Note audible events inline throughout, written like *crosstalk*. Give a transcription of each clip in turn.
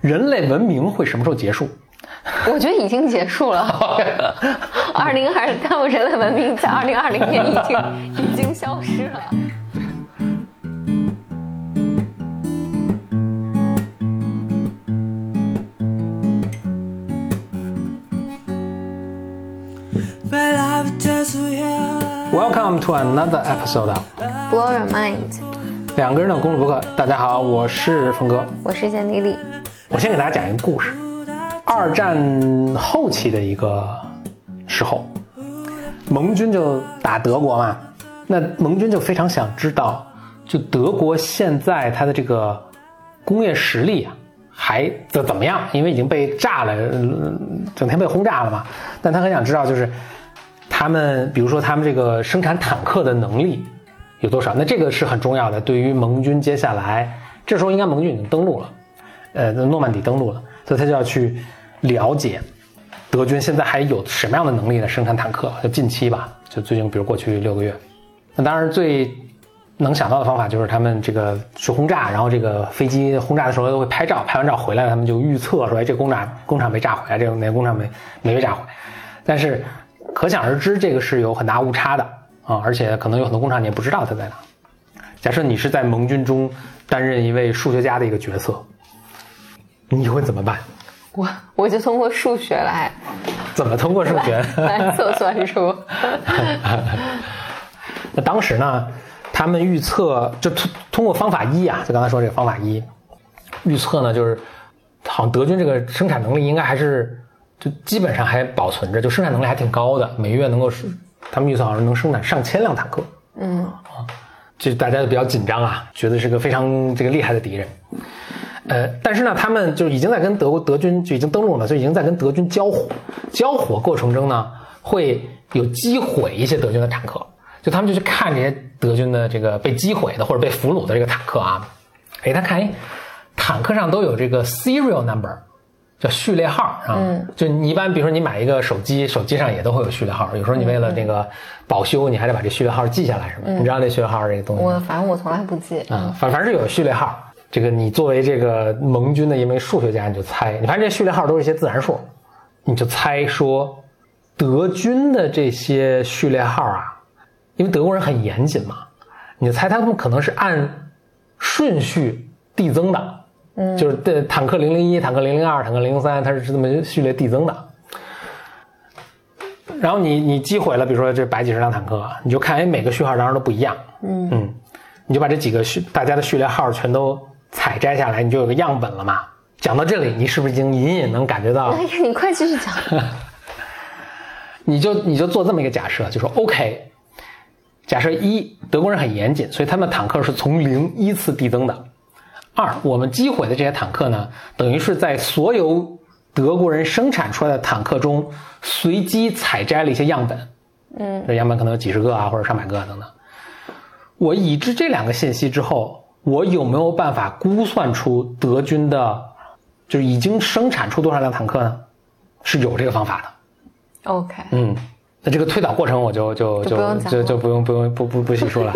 人类文明会什么时候结束？我觉得已经结束了。*laughs* 二零二，他们人类文明在二零二零年已经已经消失了。Welcome to another episode of Blow your mind，两个人的公路博客。大家好，我是峰哥。我是简丽丽。我先给大家讲一个故事。二战后期的一个时候，盟军就打德国嘛，那盟军就非常想知道，就德国现在它的这个工业实力啊，还怎怎么样？因为已经被炸了，呃整天被轰炸了嘛。但他很想知道，就是他们，比如说他们这个生产坦克的能力有多少？那这个是很重要的，对于盟军接下来，这时候应该盟军已经登陆了。呃，诺曼底登陆了，所以他就要去了解德军现在还有什么样的能力来生产坦克。就近期吧，就最近，比如过去六个月。那当然最能想到的方法就是他们这个去轰炸，然后这个飞机轰炸的时候都会拍照，拍完照回来，他们就预测说，哎，这工厂工厂被炸毁了，这个哪个工厂没没被炸毁。但是可想而知，这个是有很大误差的啊，而且可能有很多工厂你也不知道它在哪。假设你是在盟军中担任一位数学家的一个角色。你会怎么办？我我就通过数学来，怎么通过数学来测算出？*laughs* 那当时呢，他们预测就通通过方法一啊，就刚才说这个方法一，预测呢就是，好像德军这个生产能力应该还是就基本上还保存着，就生产能力还挺高的，每月能够是他们预测好像能生产上千辆坦克。嗯，啊，就大家就比较紧张啊，觉得是个非常这个厉害的敌人。呃，但是呢，他们就已经在跟德国德军就已经登陆了，就已经在跟德军交火。交火过程中呢，会有击毁一些德军的坦克，就他们就去看这些德军的这个被击毁的或者被俘虏的这个坦克啊。哎，他看，哎，坦克上都有这个 serial number，叫序列号啊。嗯。就你一般，比如说你买一个手机，手机上也都会有序列号。有时候你为了那个保修，你还得把这序列号记下来，什么？你知道那序列号这个东西我反正我从来不记。啊，反反正是有序列号。这个你作为这个盟军的一名数学家，你就猜，你发现这序列号都是一些自然数，你就猜说，德军的这些序列号啊，因为德国人很严谨嘛，你就猜他们可能是按顺序递增的，嗯，就是的坦克零零一、坦克零零二、坦克零零三，它是这么序列递增的。然后你你击毁了，比如说这百几十辆坦克，你就看，哎，每个序号当然都不一样，嗯嗯，你就把这几个序大家的序列号全都。采摘下来，你就有个样本了嘛。讲到这里，你是不是已经隐隐能感觉到？哎呀，你快继续讲。*laughs* 你就你就做这么一个假设，就说 OK，假设一德国人很严谨，所以他们坦克是从零依次递增的。二，我们击毁的这些坦克呢，等于是在所有德国人生产出来的坦克中随机采摘了一些样本。嗯，这样本可能有几十个啊，或者上百个等等。我已知这两个信息之后。我有没有办法估算出德军的，就是已经生产出多少辆坦克呢？是有这个方法的。OK。嗯，那这个推导过程我就就就就就不用不用不不不细说了。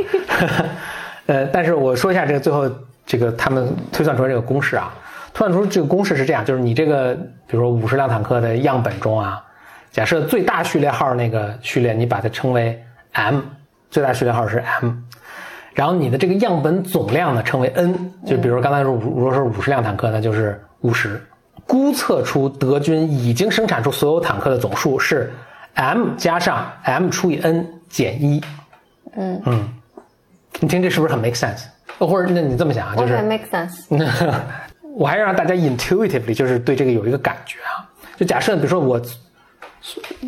*laughs* 呃，但是我说一下这个最后这个他们推算出来这个公式啊，推算出这个公式是这样，就是你这个比如说五十辆坦克的样本中啊，假设最大序列号那个序列你把它称为 M，最大序列号是 M。然后你的这个样本总量呢称为 n，就比如刚才说五，如果是五十辆坦克，那就是五十。估测出德军已经生产出所有坦克的总数是 m 加上 m 除以 n 减一。嗯嗯，你听这是不是很 make sense？或者那你这么想啊，就是 make sense。*laughs* 我还是让大家 intuitively 就是对这个有一个感觉啊。就假设比如说我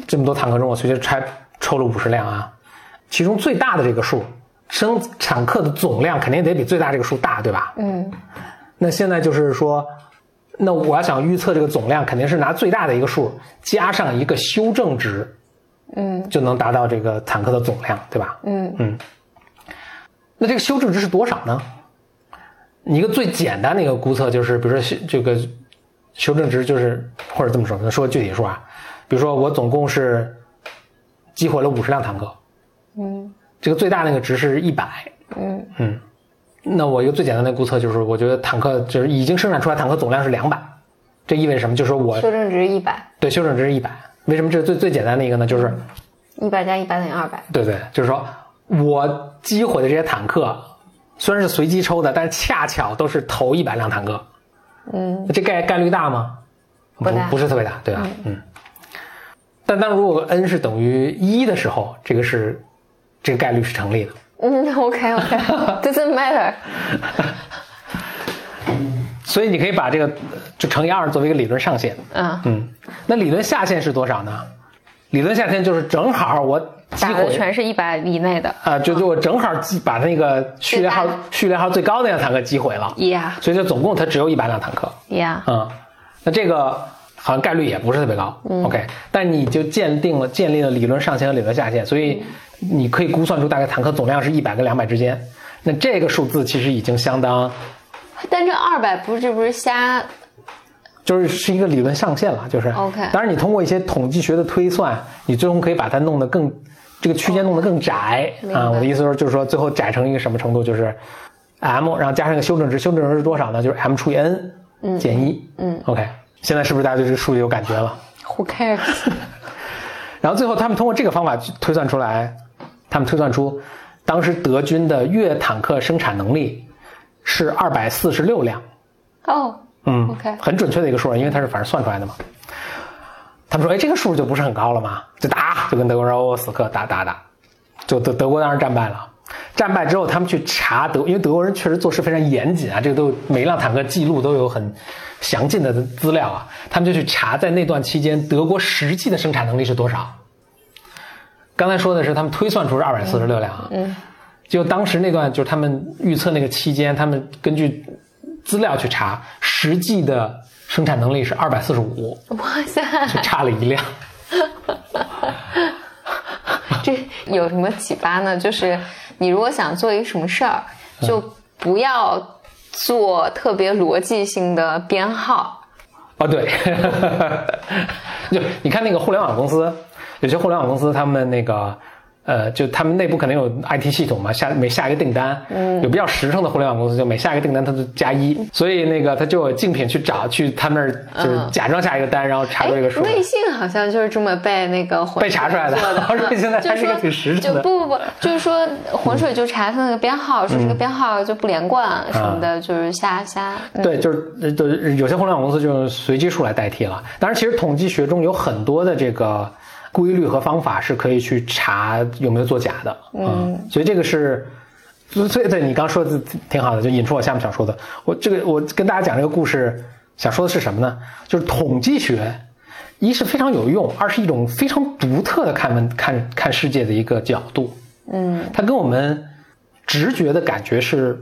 这么多坦克中，我随机拆抽了五十辆啊，其中最大的这个数。生产课的总量肯定得比最大这个数大，对吧？嗯。那现在就是说，那我要想预测这个总量，肯定是拿最大的一个数加上一个修正值，嗯，就能达到这个坦克的总量，对吧？嗯嗯。那这个修正值是多少呢？一个最简单的一个估测就是，比如说这个修正值就是，或者这么说，说具体数啊，比如说我总共是击毁了五十辆坦克，嗯。这个最大那个值是一百，嗯嗯，那我一个最简单的估测就是，我觉得坦克就是已经生产出来坦克总量是两百，这意味着什么？就是说我修正值一百，对修正值是一百。为什么这是最最简单的一个呢？就是一百加一百等于二百。对对，就是说我击毁的这些坦克虽然是随机抽的，但是恰巧都是头一百辆坦克。嗯，这概概率大吗？不大不是特别大，对吧？嗯。但当如果 n 是等于一的时候，这个是这个概率是成立的。嗯，OK OK，doesn't *laughs* matter。*laughs* 所以你可以把这个就乘以二作为一个理论上限。嗯，嗯，那理论下限是多少呢？理论下限就是正好我击打的毁全是一百以内的。啊，就就我正好击把那个序列号序列号最高的那辆坦克击毁了，Yeah 所以就总共它只有一百辆坦克。Yeah，嗯，那这个好像概率也不是特别高。OK，但你就鉴定了建立了理论上限和理论下限，所以你可以估算出大概坦克总量是一百跟两百之间。那这个数字其实已经相当，但这二百不是这不是瞎就是是一个理论上限了，就是 OK 当然，你通过一些统计学的推算，你最终可以把它弄得更这个区间弄得更窄啊。我的意思是，就是说最后窄成一个什么程度，就是 m，然后加上一个修正值，修正值是多少呢？就是 m 除以 n 减一。嗯，OK，现在是不是大家对这个数据有感觉了？Who cares？*laughs* 然后最后他们通过这个方法去推算出来，他们推算出当时德军的月坦克生产能力是二百四十六辆。哦，嗯 OK 很准确的一个数，因为它是反正算出来的嘛。他们说，哎，这个数就不是很高了嘛，就打，就跟德国人欧沃斯克打打打，就德德国当然战败了。战败之后，他们去查德，因为德国人确实做事非常严谨啊，这个都每一辆坦克记录都有很详尽的资料啊。他们就去查，在那段期间德国实际的生产能力是多少。刚才说的是他们推算出是二百四十六辆啊，嗯，就当时那段就是他们预测那个期间，他们根据资料去查，实际的生产能力是二百四十五，哇塞，就差了一辆。*laughs* 这有什么启发呢？就是你如果想做一个什么事儿，就不要做特别逻辑性的编号。哦，对，*laughs* 就你看那个互联网公司，有些互联网公司他们那个。呃，就他们内部可能有 IT 系统嘛，下每下一个订单，嗯，有比较实诚的互联网公司，就每下一个订单他都加一，所以那个他就有竞品去找，去他们那儿就是假装下一个单，然后查出这个数。微信好像就是这么被那个被查出来的做的，而且现在还是一个挺实就诚的。不不不，就是说浑水就查他那个编号，说这个编号就不连贯什么的，就是瞎瞎。嗯对，就是呃对，有些互联网公司就用随机数来代替了。当然，其实统计学中有很多的这个规律和方法是可以去查有没有作假的。嗯，所以这个是，所以对你刚说的挺好的，就引出我下面想说的。我这个我跟大家讲这个故事，想说的是什么呢？就是统计学，一是非常有用，二是一种非常独特的看问看看世界的一个角度。嗯它跟我们直觉的感觉是，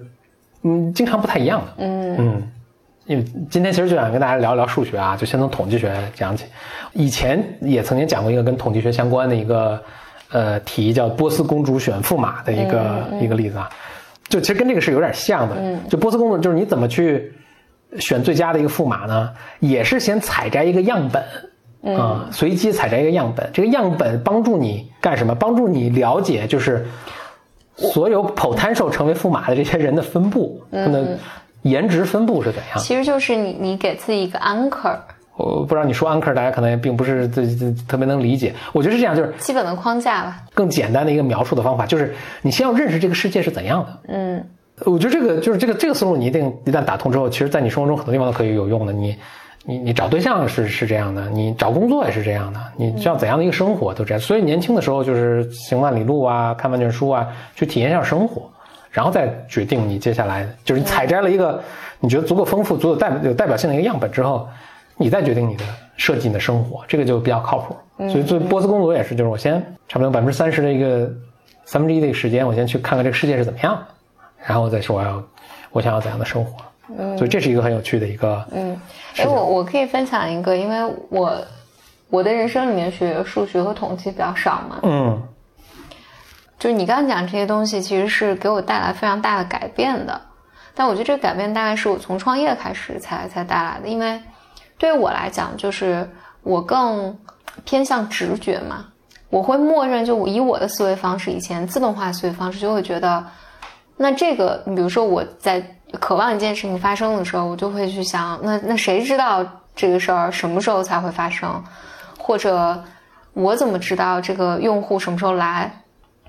嗯，经常不太一样的。嗯嗯，因为今天其实就想跟大家聊一聊数学啊，就先从统计学讲起。以前也曾经讲过一个跟统计学相关的一个呃题，叫波斯公主选驸马的一个、一个例子啊，就其实跟这个是有点像的。就波斯公主就是你怎么去选最佳的一个驸马呢？也是先采摘一个样本。啊、随机采摘一个样本，这个样本帮助你干什么？帮助你了解就是所有 potential 成为驸马的这些人的分布，他们的颜值分布是怎样？其实就是你你给自己一个 anchor，我不知道你说 anchor，大家可能也并不是这这特别能理解。我觉得是这样，就是基本的框架吧。更简单的一个描述的方法，就是你先要认识这个世界是怎样的。嗯我觉得这个就是这个这个思路，你一定一旦打通之后，其实在你生活中很多地方都可以有用的。你你你找对象是是这样的，你找工作也是这样的，你需要怎样的一个生活都这样。所以年轻的时候就是行万里路啊，看万卷书啊，去体验一下生活，然后再决定你接下来就是你采摘了一个你觉得足够丰富、足够代有代表性的一个样本之后，你再决定你的设计你的生活，这个就比较靠谱。所以，做波斯公主也是，就是我先差不多百分之三十的一个三分之一的一个时间，我先去看看这个世界是怎么样的。然后再说我要我想要怎样的生活。嗯，所以这是一个很有趣的一个，嗯，哎，我我可以分享一个，因为我我的人生里面学数学和统计比较少嘛，嗯就是你刚刚讲这些东西，其实是给我带来非常大的改变的。但我觉得这个改变大概是我从创业开始才才带来的，因为对于我来讲，就是我更偏向直觉嘛，我会默认就以我的思维方式，以前自动化思维方式，就会觉得，那这个，你比如说我在渴望一件事情发生的时候，我就会去想，那那谁知道这个事儿什么时候才会发生，或者我怎么知道这个用户什么时候来？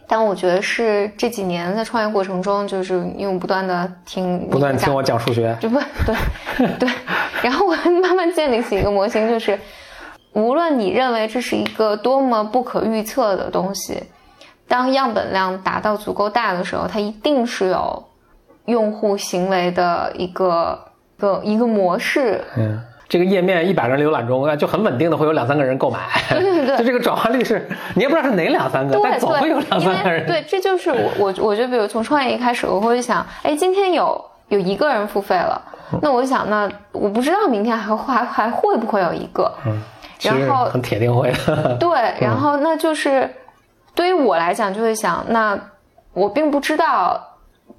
但我觉得是这几年在创业过程中，就是因为不断的听不断听我讲数学，*laughs* 就不对对，*laughs* 然后我慢慢建立起一个模型，就是无论你认为这是一个多么不可预测的东西，当样本量达到足够大的时候，它一定是有用户行为的一个个一个模式。嗯。这个页面一百个人浏览中，就很稳定的会有两三个人购买。*laughs* 对对对，就这个转化率是，你也不知道是哪两三个，但总会有两三个人。对，这就是我我我就比如从创业一开始，我会想，哎，今天有有一个人付费了，那我想，那我不知道明天还还还会不会有一个。嗯，然后很铁定会。*laughs* 对，然后那就是对于我来讲，就会想，那我并不知道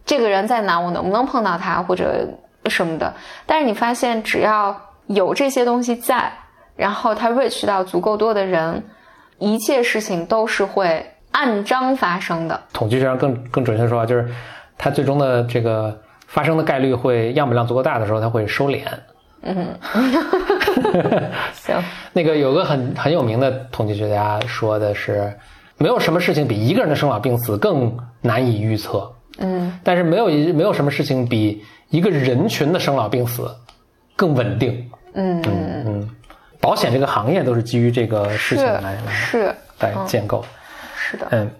这个人在哪，我能不能碰到他或者什么的。但是你发现，只要有这些东西在，然后它 reach 到足够多的人，一切事情都是会按章发生的。统计学上更更准确的说法，就是它最终的这个发生的概率会样本量足够大的时候，它会收敛。嗯，行。*laughs* *laughs* 那个有个很很有名的统计学家说的是，没有什么事情比一个人的生老病死更难以预测。嗯，但是没有一没有什么事情比一个人群的生老病死更稳定。嗯嗯嗯，保险这个行业都是基于这个事情来是来建构，是的，嗯。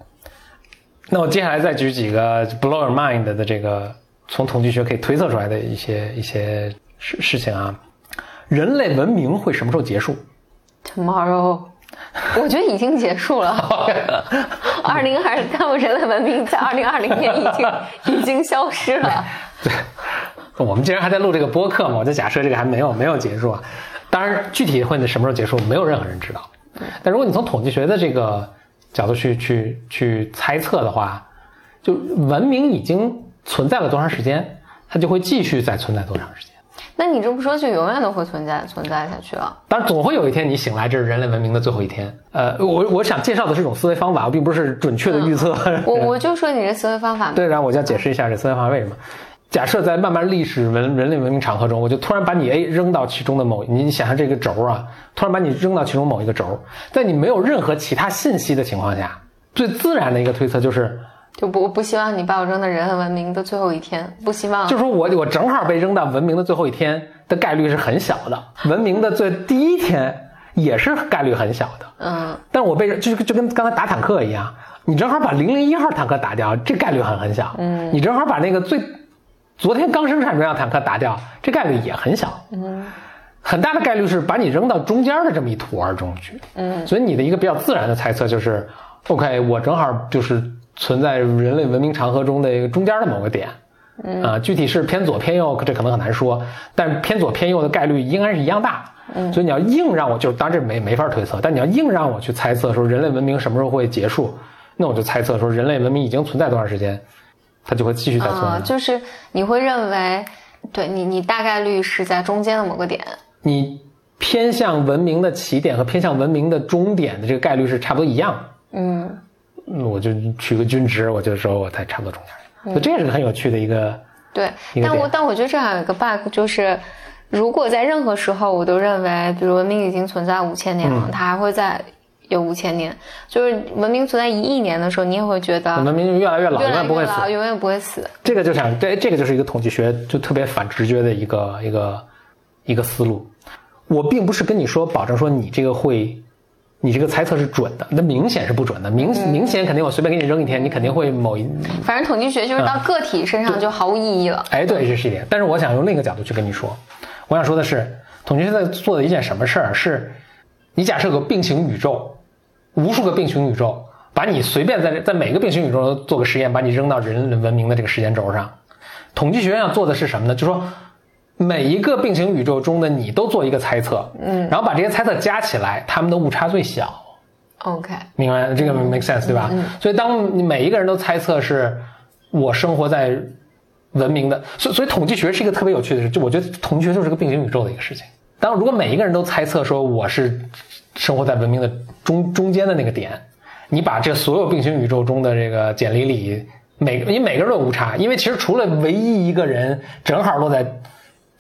那我接下来再举几个 blow your mind 的这个从统计学可以推测出来的一些一些事事情啊。人类文明会什么时候结束？Tomorrow，我觉得已经结束了。*laughs* 二零二，但我人类文明在二零二零年已经已经消失了。*laughs* 对。*laughs* 我们既然还在录这个播客嘛，我就假设这个还没有没有结束啊。当然，具体会什么时候结束，没有任何人知道。但如果你从统计学的这个角度去去去猜测的话，就文明已经存在了多长时间，它就会继续再存在多长时间。那你这么说，就永远都会存在存在下去了？当然，总会有一天你醒来，这是人类文明的最后一天。呃，我我想介绍的是一种思维方法，并不是准确的预测。我我就说你这思维方法。*laughs* 对，然后我就要解释一下这思维方法为什么。假设在慢慢历史文人类文明长河中，我就突然把你 A 扔到其中的某，你想象这个轴啊，突然把你扔到其中某一个轴，在你没有任何其他信息的情况下，最自然的一个推测就是，就不不希望你把我扔到人类文明的最后一天，不希望，就是说我我正好被扔到文明的最后一天的概率是很小的，文明的最第一天也是概率很小的，嗯，但我被就就跟刚才打坦克一样，你正好把零零一号坦克打掉，这概率很很小，嗯，你正好把那个最。昨天刚生产这辆坦克打掉，这概率也很小，嗯，很大的概率是把你扔到中间的这么一坨儿中去，嗯，所以你的一个比较自然的猜测就是，OK，我正好就是存在人类文明长河中的一个中间的某个点，嗯。啊，具体是偏左偏右，这可能很难说，但偏左偏右的概率应该是一样大，嗯，所以你要硬让我就当然这没没法推测，但你要硬让我去猜测说人类文明什么时候会结束，那我就猜测说人类文明已经存在多长时间。它就会继续在存在，就是你会认为，对你，你大概率是在中间的某个点。你偏向文明的起点和偏向文明的终点的这个概率是差不多一样。嗯，那我就取个均值，我就说我在差不多中间。这也是个很有趣的一个。对，但我但我觉得这还有一个 bug，就是如果在任何时候我都认为，比如文明已经存在五千年了，它还会在。有五千年，就是文明存在一亿年的时候，你也会觉得文明越来越老，永远不会死，永远不会死。这个就想，这这个就是一个统计学就特别反直觉的一个一个一个思路。我并不是跟你说保证说你这个会，你这个猜测是准的，那明显是不准的。明明显肯定我随便给你扔一天，你肯定会某一。反正统计学就是到个体身上就毫无意义了。哎，对，这是一点。但是我想用另一个角度去跟你说，我想说的是，统计学在做的一件什么事儿是，你假设有个并行宇宙。无数个并行宇宙，把你随便在在每个并行宇宙做个实验，把你扔到人类文明的这个时间轴上。统计学要做的是什么呢？就说每一个并行宇宙中的你都做一个猜测，嗯，然后把这些猜测加起来，他们的误差最小。OK，明白这个 make sense 对吧？所以当你每一个人都猜测是我生活在文明的，所所以统计学是一个特别有趣的事，就我觉得统计学就是个并行宇宙的一个事情。当如果每一个人都猜测说我是。生活在文明的中中间的那个点，你把这所有并行宇宙中的这个简里里每你每个人都有误差，因为其实除了唯一一个人正好落在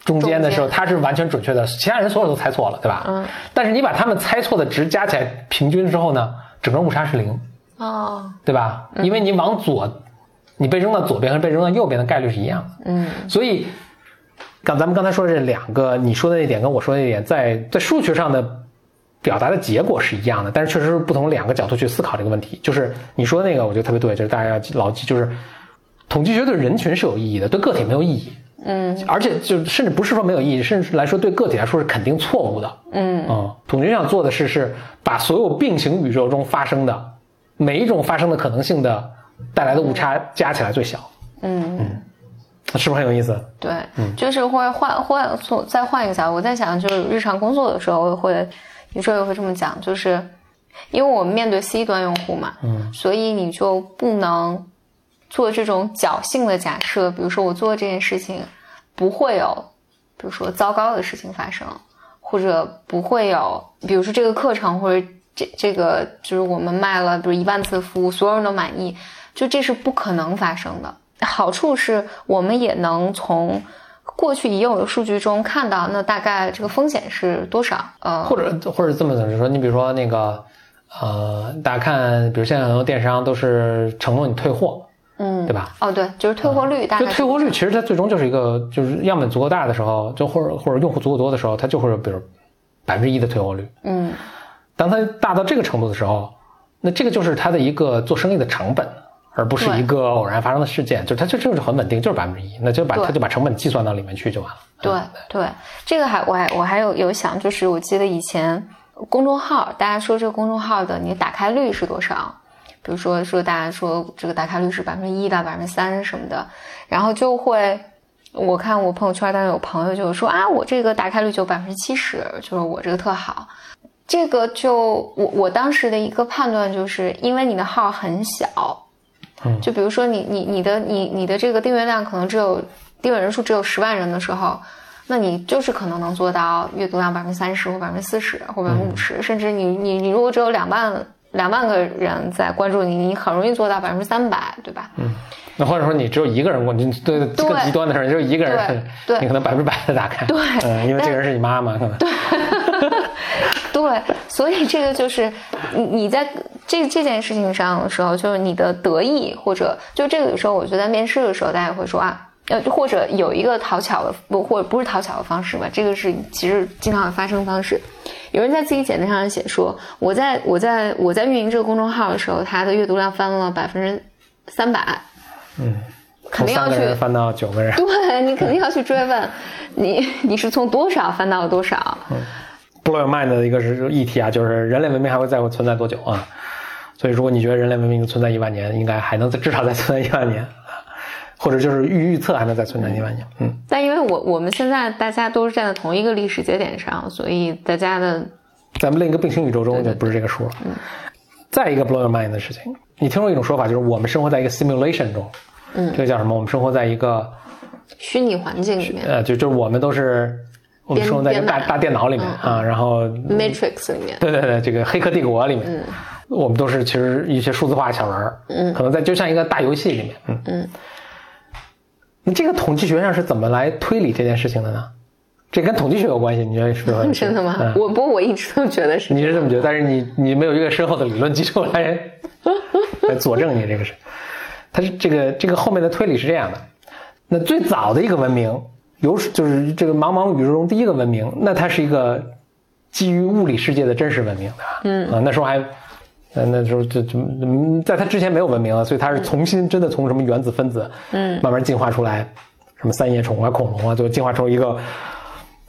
中间的时候，他是完全准确的，其他人所有都猜错了，对吧？嗯。但是你把他们猜错的值加起来平均之后呢，整个误差是零，哦，对吧？因为你往左，你被扔到左边和被扔到右边的概率是一样的。嗯，所以刚咱们刚才说的这两个，你说的那点跟我说的那点，在在数学上的表达的结果是一样的，但是确实是不同两个角度去思考这个问题。就是你说那个，我觉得特别对，就是大家要牢记，就是统计学对人群是有意义的，对个体没有意义。嗯而且就甚至不是说没有意义，甚至来说对个体来说是肯定错误的。嗯嗯，统计学想做的是是把所有并行宇宙中发生的每一种发生的可能性的带来的误差加起来最小，嗯嗯是不是很有意思？对，就是会换换从再换一个角度，我在想，就是日常工作的时候会有时候也会这么讲，就是因为我们面对 C 端用户嘛，嗯所以你就不能做这种侥幸的假设，比如说我做这件事情不会有，比如说糟糕的事情发生，或者不会有，比如说这个课程或者这这个就是我们卖了比如一万次服务，所有人都满意，就这是不可能发生的。好处是我们也能从过去已有的数据中看到，那大概这个风险是多少？呃，或者或者这么就是说，你比如说那个呃，大家看，比如现在很多电商都是承诺你退货，嗯，对吧？哦，对，就是退货率大概就退货率其实它最终就是一个，就是样本足够大的时候，就或者或者用户足够多的时候，它就会有比如百分之一的退货率。嗯当它大到这个程度的时候，那这个就是它的一个做生意的成本，而不是一个偶然发生的事件。就它就就是很稳定，就是百分之一，那就把它就把成本计算到里面去就完了。对嗯对，这个还我还我还有有想，就是我记得以前公众号，大家说这个公众号的你打开率是多少？比如说说大家说这个打开率是百分之一到百分之三什么的，然后就会。我看我朋友圈当中有朋友就说啊，我这个打开率就百分之七十，就是我这个特好。这个就我我当时的一个判断就是，因为你的号很小，嗯。就比如说你你你的你你的这个订阅量可能只有订阅人数只有十万人的时候，那你就是可能能做到阅读量百分之三十或百分之四十或百分之五十，甚至你你你如果只有两万两万个人在关注你，你很容易做到百分之三百，对吧？嗯那或者说你只有一个人过，你对对更极端的时候，你只有一个人，对对。*laughs* 你可能百分之百的打开，对。嗯，因为这个人是你妈妈，可能，对，*laughs* 对，所以这个就是你你在这这件事情上的时候，就是你的得意，或者就这个有时候，我觉得在面试的时候，大家会说啊，呃，或者有一个讨巧的不，或者不是讨巧的方式吧，这个是其实经常会发生的方式。有人在自己简历上写说，我在我在我在运营这个公众号的时候，它的阅读量翻了百分之三百，嗯，肯定要去翻到九个人，对你肯定要去追问，你你是从多少翻到了多少？Blow your mind 的一个是议题啊，就是人类文明还会再会存在多久啊？所以如果你觉得人类文明存在一万年，应该还能再至少再存在一万年，啊或者就是预预测还能再存在一万年。嗯，但因为我我们现在大家都是站在同一个历史节点上，所以大家的咱们另一个并行宇宙中就不是这个数了。嗯再一个 blow your mind 的事情，你听说一种说法，就是我们生活在一个 simulation 中，嗯这个叫什么？我们生活在一个虚拟环境里面呃，就就是我们都是我们编生活在一个大大电脑里面嗯啊，然后，Matrix 里面，对对对，这个《黑客帝国》里面，我们都是其实一些数字化小人儿，嗯可能在就像一个大游戏里面，嗯嗯。你这个统计学上是怎么来推理这件事情的呢？这跟统计学有关系，你觉得是不是？*laughs* 真的吗？嗯我不过我一直都觉得是你是这么觉得，但是你你没有一个深厚的理论基础来 *laughs* 来佐证你这个是，它是这个这个后面的推理是这样的。那最早的一个文明，有就是这个茫茫宇宙中第一个文明，那它是一个基于物理世界的真实文明，对吧？嗯啊，那时候还。呃那时候就就嗯在它之前没有文明了，所以它是重新真的从什么原子分子，嗯慢慢进化出来，什么三叶虫啊、恐龙啊，最后进化出一个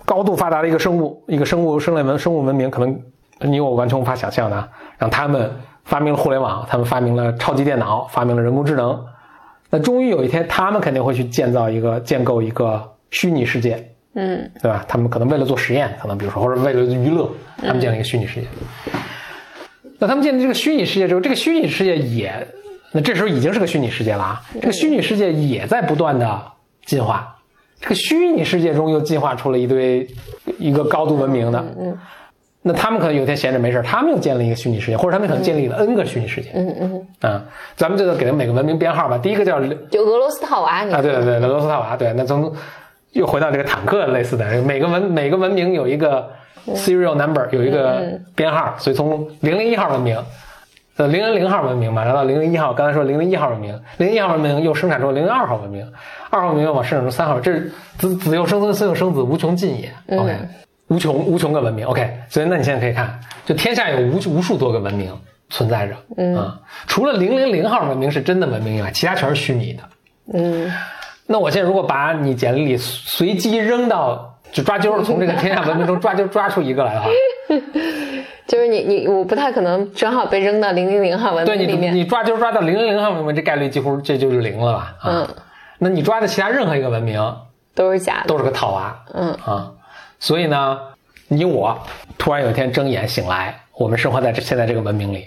高度发达的一个生物，一个生物生类文生物文明，可能你我完全无法想象的啊，让他们发明了互联网，他们发明了超级电脑，发明了人工智能。那终于有一天，他们肯定会去建造一个、建构一个虚拟世界，嗯对吧？他们可能为了做实验，可能比如说或者为了娱乐，他们建了一个虚拟世界。那他们建立这个虚拟世界之后，这个虚拟世界也，那这时候已经是个虚拟世界了啊。这个虚拟世界也在不断的进化，这个虚拟世界中又进化出了一堆一个高度文明的。嗯那他们可能有一天闲着没事他们又建立一个虚拟世界，或者他们可能建立了 N 个虚拟世界。嗯嗯，啊，咱们就给它每个文明编号吧。第一个叫就俄罗斯套娃，你啊，对对对，俄罗斯套娃，对，那从又回到这个坦克类似的，每个文每个文明有一个 serial number，有一个编号，所以从零零一号文明，呃零零零号文明嘛，然后到零零一号，刚才说零零一号文明，零零一号文明又生产出零零二号文明，二号文明又往生产出三号，这是子子又生孙，孙又生子，无穷尽也。OK，无穷无穷个文明。OK，所以那你现在可以看，就天下有无无数多个文明存在着，啊，除了零零零号文明是真的文明以外，其他全是虚拟的。嗯，那我现在如果把你简历里随机扔到，就抓阄从这个天下文明中抓阄抓出一个来的话，*laughs* 就是你你我不太可能正好被扔到零零零号文对你明里面。你抓阄抓到零零零号文明，这概率几乎这就是零了吧？啊，嗯，那你抓的其他任何一个文明都是假的。都是个套娃，嗯啊，所以呢，你我突然有一天睁眼醒来，我们生活在这现在这个文明里，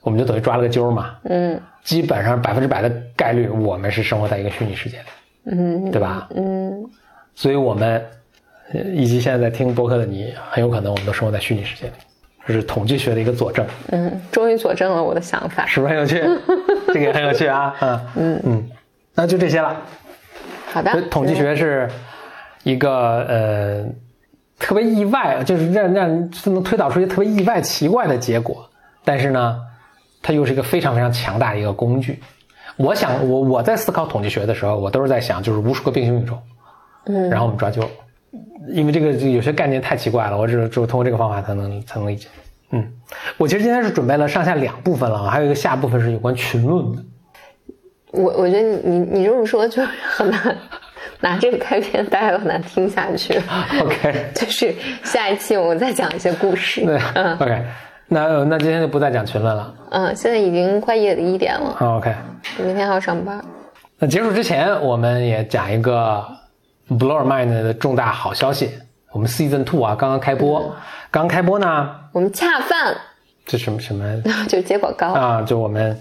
我们就等于抓了个阄嘛，嗯基本上百分之百的概率，我们是生活在一个虚拟世界里，嗯对吧？嗯所以我们呃以及现在在听播客的你，很有可能我们都生活在虚拟世界里，这是统计学的一个佐证，嗯，终于佐证了我的想法。是不是很有趣？*laughs* 这个也很有趣啊，嗯，嗯嗯，那就这些了。好的统计学是一个呃特别意外，就是让让人能推导出一些特别意外奇怪的结果，但是呢，它又是一个非常非常强大的一个工具。我想，我我在思考统计学的时候，我都是在想，就是无数个平行宇宙，嗯然后我们抓阄，因为这个有些概念太奇怪了，我只有只有通过这个方法才能才能理解。嗯，我其实今天是准备了上下两部分了，还有一个下部分是有关群论的。我我觉得你你你这么说就很难拿这个开篇，大家都很难听下去。*laughs* OK，就是下一期我们再讲一些故事。对嗯，OK，那那今天就不再讲群论了。嗯，现在已经快夜里一点了，好，OK。明天还要上班。那结束之前，我们也讲一个 Blow Your Mind 的重大好消息。我们 Season Two 啊，刚刚开播，刚开播呢，我们恰饭这什么什么 *laughs* 就接广告。啊？就我们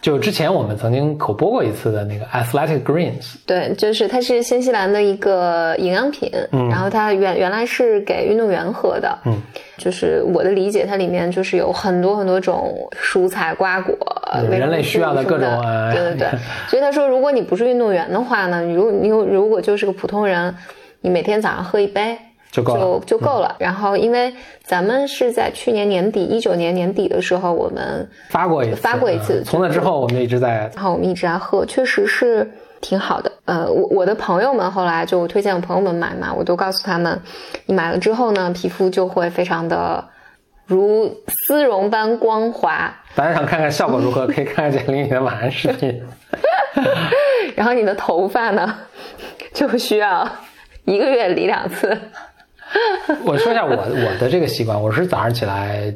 就之前我们曾经口播过一次的那个 Athletic Greens，对，就是它是新西兰的一个营养品，然后它原原来是给运动员喝的，嗯，就是我的理解，它里面就是有很多很多种蔬菜瓜果，人类需要的各种对对对。*laughs* 所以他说，如果你不是运动员的话呢，你如你有如果就是个普通人，你每天早上喝一杯。就够就就够了。然后，因为咱们是在去年年底，一九年年底的时候，我们发过一次，发过一次嗯从那之后，我们一直在然后我们一直在喝，确实是挺好的。呃，我我的朋友们后来就我推荐我朋友们买嘛，我都告诉他们，你买了之后呢，皮肤就会非常的如丝绒般光滑，大家想看看效果如何，*laughs* 可以看看简历里的晚安视频。*laughs* 然后你的头发呢，就需要一个月理两次。*laughs* 我说一下我我的这个习惯，我是早上起来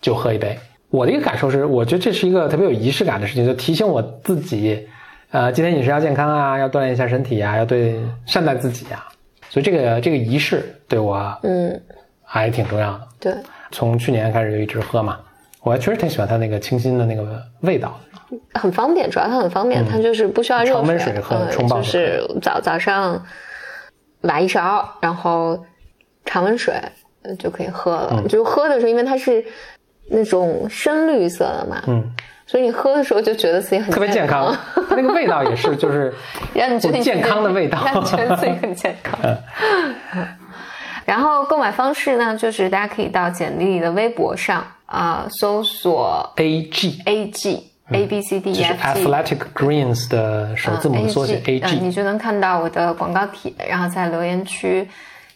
就喝一杯。我的一个感受是，我觉得这是一个特别有仪式感的事情，就提醒我自己，呃，今天饮食要健康啊，要锻炼一下身体啊，要对善待自己啊。所以这个这个仪式对我嗯，还挺重要的。对，从去年开始就一直喝嘛，我还确实挺喜欢它那个清新的那个味道。很方便，主要它很方便，它就是不需要热常温水喝嗯冲泡就是早早上挖一勺，然后常温水呃就可以喝了。嗯就喝的时候，因为它是那种深绿色的嘛，嗯，所以你喝的时候就觉得自己很特别健康，它那个味道也是，就是 *laughs* 让你觉得健康的味道。让你觉得自己很健康。*laughs* 然后购买方式呢，就是大家可以到简历里的微博上啊、搜索 A G，A G A B C D 就 E 是 F G。Athletic Greens 的首字母的缩写 A 嗯 G。你就能看到我的广告帖，然后在留言区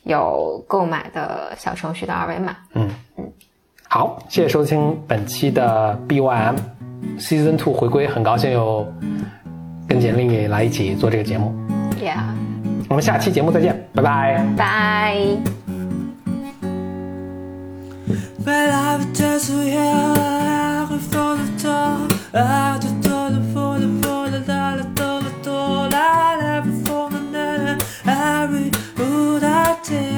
有购买的小程序的二维码。嗯嗯好，谢谢收听本期的 BYM Season Two 回归，很高兴又跟简历也来一起做这个节目。Yeah，我们下期节目再见，拜拜。拜。But to